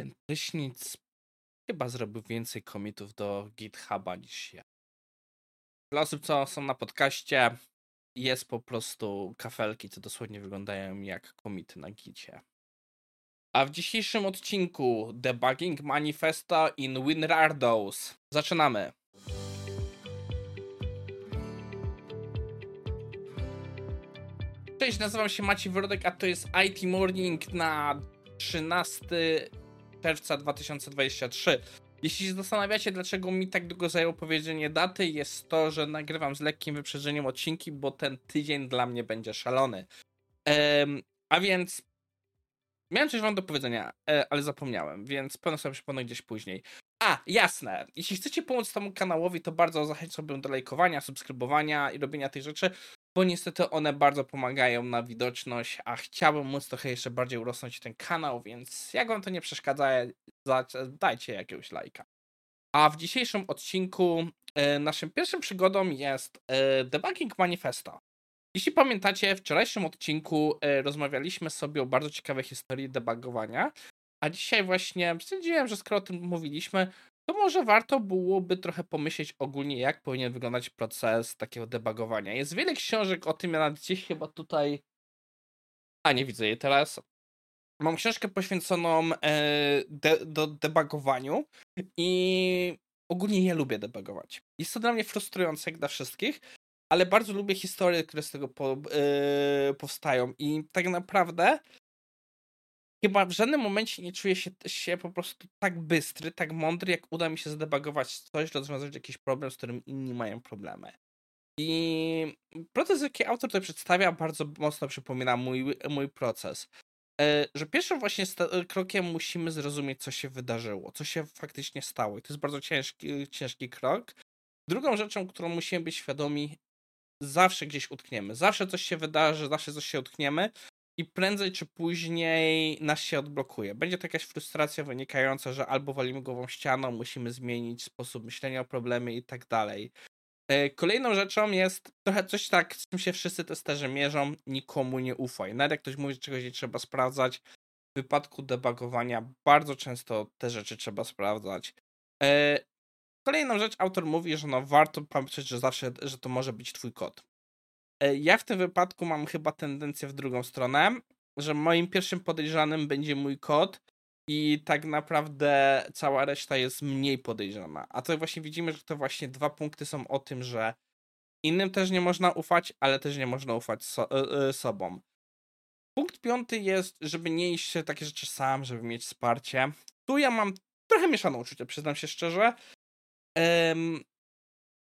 Ten chyba zrobił więcej komitów do GitHuba niż ja. Dla osób, co są na podcaście, jest po prostu kafelki, co dosłownie wyglądają jak komity na gicie. A w dzisiejszym odcinku Debugging Manifesto in WinRardos. Zaczynamy. Cześć, nazywam się Maciej Wrodek, a to jest IT Morning na 13 czerwca 2023. Jeśli się zastanawiacie, dlaczego mi tak długo zajęło powiedzenie daty, jest to, że nagrywam z lekkim wyprzedzeniem odcinki, bo ten tydzień dla mnie będzie szalony. Ehm, a więc miałem coś wam do powiedzenia, e, ale zapomniałem, więc pewno sobie przypomnę gdzieś później. A, jasne. Jeśli chcecie pomóc temu kanałowi, to bardzo zachęcam do lajkowania, subskrybowania i robienia tych rzeczy bo niestety one bardzo pomagają na widoczność, a chciałbym móc trochę jeszcze bardziej urosnąć ten kanał, więc jak wam to nie przeszkadza, dajcie jakiegoś lajka. A w dzisiejszym odcinku e, naszym pierwszym przygodą jest Debugging Manifesto. Jeśli pamiętacie, w wczorajszym odcinku e, rozmawialiśmy sobie o bardzo ciekawej historii debugowania, a dzisiaj właśnie stwierdziłem, że skoro o tym mówiliśmy, to może warto byłoby trochę pomyśleć ogólnie, jak powinien wyglądać proces takiego debugowania. Jest wiele książek o tym, ja nawet gdzieś chyba tutaj. A nie widzę jej teraz. Mam książkę poświęconą e, de, do debugowaniu i ogólnie ja lubię debugować. Jest to dla mnie frustrujące jak dla wszystkich, ale bardzo lubię historie, które z tego po, e, powstają i tak naprawdę chyba w żadnym momencie nie czuję się, się po prostu tak bystry, tak mądry, jak uda mi się zdebagować coś, rozwiązać jakiś problem, z którym inni mają problemy. I proces, jaki autor tutaj przedstawia, bardzo mocno przypomina mój, mój proces. E, że pierwszym właśnie krokiem musimy zrozumieć, co się wydarzyło, co się faktycznie stało. I to jest bardzo ciężki, ciężki krok. Drugą rzeczą, którą musimy być świadomi, zawsze gdzieś utkniemy. Zawsze coś się wydarzy, zawsze coś się utkniemy, i prędzej czy później nas się odblokuje. Będzie to jakaś frustracja wynikająca, że albo walimy głową ścianą, musimy zmienić sposób myślenia o problemie i tak dalej. E, kolejną rzeczą jest trochę coś tak, z czym się wszyscy testerzy mierzą, nikomu nie ufaj. Nawet jak ktoś mówi, że czegoś nie trzeba sprawdzać, w wypadku debugowania bardzo często te rzeczy trzeba sprawdzać. E, kolejną rzecz autor mówi, że no warto pamiętać, że zawsze, że to może być twój kod. E, ja w tym wypadku mam chyba tendencję w drugą stronę, że moim pierwszym podejrzanym będzie mój kod i tak naprawdę cała reszta jest mniej podejrzana. A to właśnie widzimy, że to właśnie dwa punkty są o tym, że innym też nie można ufać, ale też nie można ufać so e, e. Punkt piąty jest, żeby nie iść się takie rzeczy sam, żeby mieć wsparcie. Tu ja mam trochę mieszane uczucie, przyznam się szczerze. Um,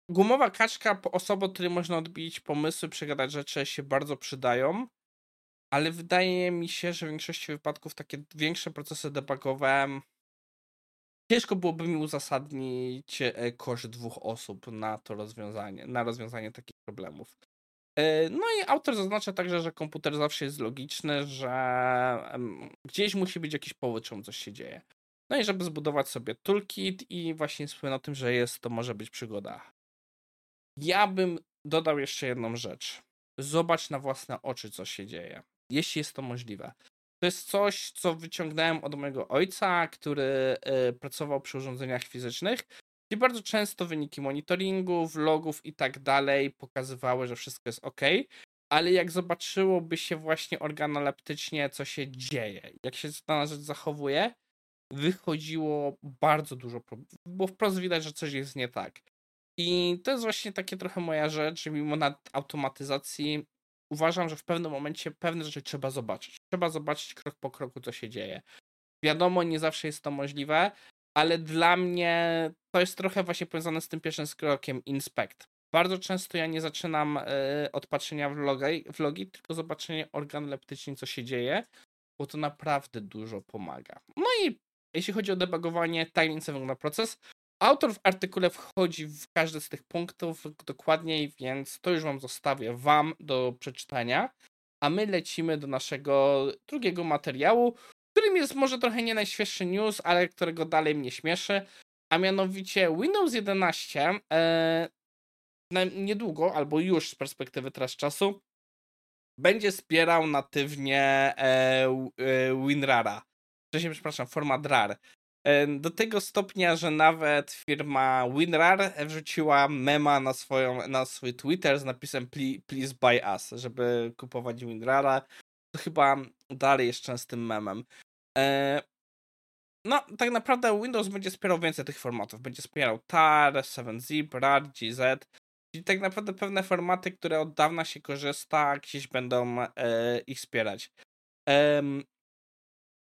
gumowa kaczka, osoby, od której można odbić pomysły, przegadać rzeczy się bardzo przydają, ale wydaje mi się, że w większości wypadków takie większe procesy debugowe ciężko byłoby mi uzasadnić e, koszt dwóch osób na to rozwiązanie, na rozwiązanie takich problemów. E, no i autor zaznacza także, że komputer zawsze jest logiczny, że gdzieś musi być jakiś powód, czemu coś się dzieje. No i żeby zbudować sobie toolkit i właśnie wspomnę o tym, że jest to może być przygoda ja bym dodał jeszcze jedną rzecz. Zobacz na własne oczy, co się dzieje, jeśli jest to możliwe. To jest coś, co wyciągnąłem od mojego ojca, który y, pracował przy urządzeniach fizycznych i bardzo często wyniki monitoringu, vlogów i tak dalej pokazywały, że wszystko jest ok, ale jak zobaczyłoby się właśnie organoleptycznie, co się dzieje, jak się dana rzecz zachowuje, wychodziło bardzo dużo problemów, bo wprost widać, że coś jest nie tak. I to jest właśnie takie trochę moja rzecz, że mimo automatyzacji uważam, że w pewnym momencie pewne rzeczy trzeba zobaczyć. Trzeba zobaczyć krok po kroku, co się dzieje. Wiadomo, nie zawsze jest to możliwe, ale dla mnie to jest trochę właśnie powiązane z tym pierwszym krokiem inspect. Bardzo często ja nie zaczynam y, od patrzenia vlogi, vlogi, tylko zobaczenie organoleptycznie, co się dzieje, bo to naprawdę dużo pomaga. No i jeśli chodzi o debugowanie, tak więc wygląda proces. Autor w artykule wchodzi w każdy z tych punktów dokładniej, więc to już wam zostawię wam do przeczytania. A my lecimy do naszego drugiego materiału, którym jest może trochę nie najświeższy news, ale którego dalej mnie śmieszy. A mianowicie Windows 11 e, niedługo, albo już z perspektywy teraz czasu, będzie wspierał natywnie e, e, WinRara. wcześniej, przepraszam, format RAR. E, do tego stopnia, że nawet firma WinRAR wrzuciła mema na, swoją, na swój Twitter z napisem please buy us, żeby kupować WinRARa. To chyba dalej jest częstym memem. E, no, tak naprawdę Windows będzie wspierał więcej tych formatów. Będzie wspierał TAR, 7zip, RAR, GZ. Czyli tak naprawdę pewne formaty, które od dawna się korzysta, gdzieś będą e, ich wspierać.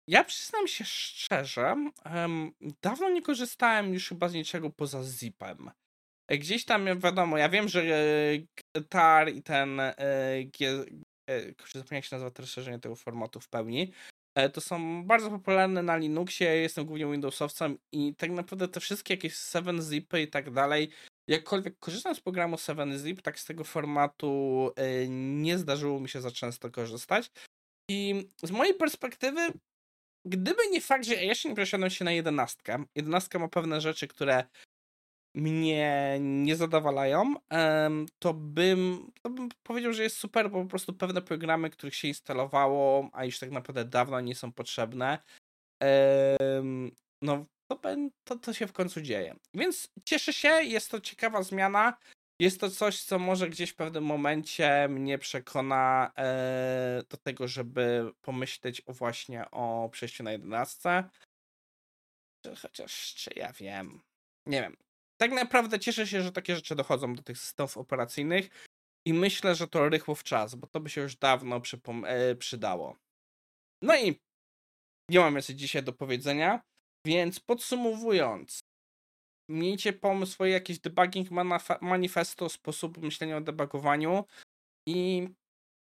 Ja przyznam się szczerze, um, dawno nie korzystałem już chyba z niczego poza zipem. Gdzieś tam, wiadomo, ja wiem, że e, TAR i ten e, G, e, zapomniałem się nazywa rozszerzenie tego formatu w pełni, e, to są bardzo popularne na Linuxie, jestem głównie Windowsowcem i tak naprawdę te wszystkie jakieś 7-zipy i tak dalej, jakkolwiek korzystam z programu 7-zip, tak z tego formatu e, nie zdarzyło mi się za często korzystać. I z mojej perspektywy gdyby nie fakt, że ja się nie przesiadłem się na jedenastkę, jedenastka ma pewne rzeczy, które mnie nie zadowalają, to bym, to bym powiedział, że jest super, bo po prostu pewne programy, których się instalowało, a już tak naprawdę dawno nie są potrzebne, no to, to się w końcu dzieje. Więc cieszę się, jest to ciekawa zmiana jest to coś, co może gdzieś w pewnym momencie mnie przekona e, do tego, żeby pomyśleć o właśnie o przejściu na 11. Chociaż czy ja wiem. Nie wiem. Tak naprawdę cieszę się, że takie rzeczy dochodzą do tych systemów operacyjnych i myślę, że to rychło w czas, bo to by się już dawno e, przydało. No i nie mam więcej dzisiaj do powiedzenia, więc podsumowując, miejcie pomysł swoje jakieś debugging manifesto, sposób myślenia o debugowaniu i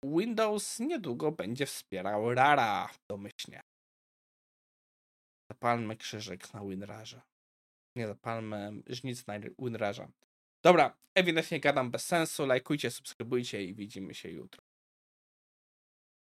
Windows niedługo będzie wspierał Rara domyślnie. Zapalmy krzyżyk na WinRarze. Nie zapalmy żnic na WinRarze. Dobra, ewidentnie gadam bez sensu. Lajkujcie, subskrybujcie i widzimy się jutro.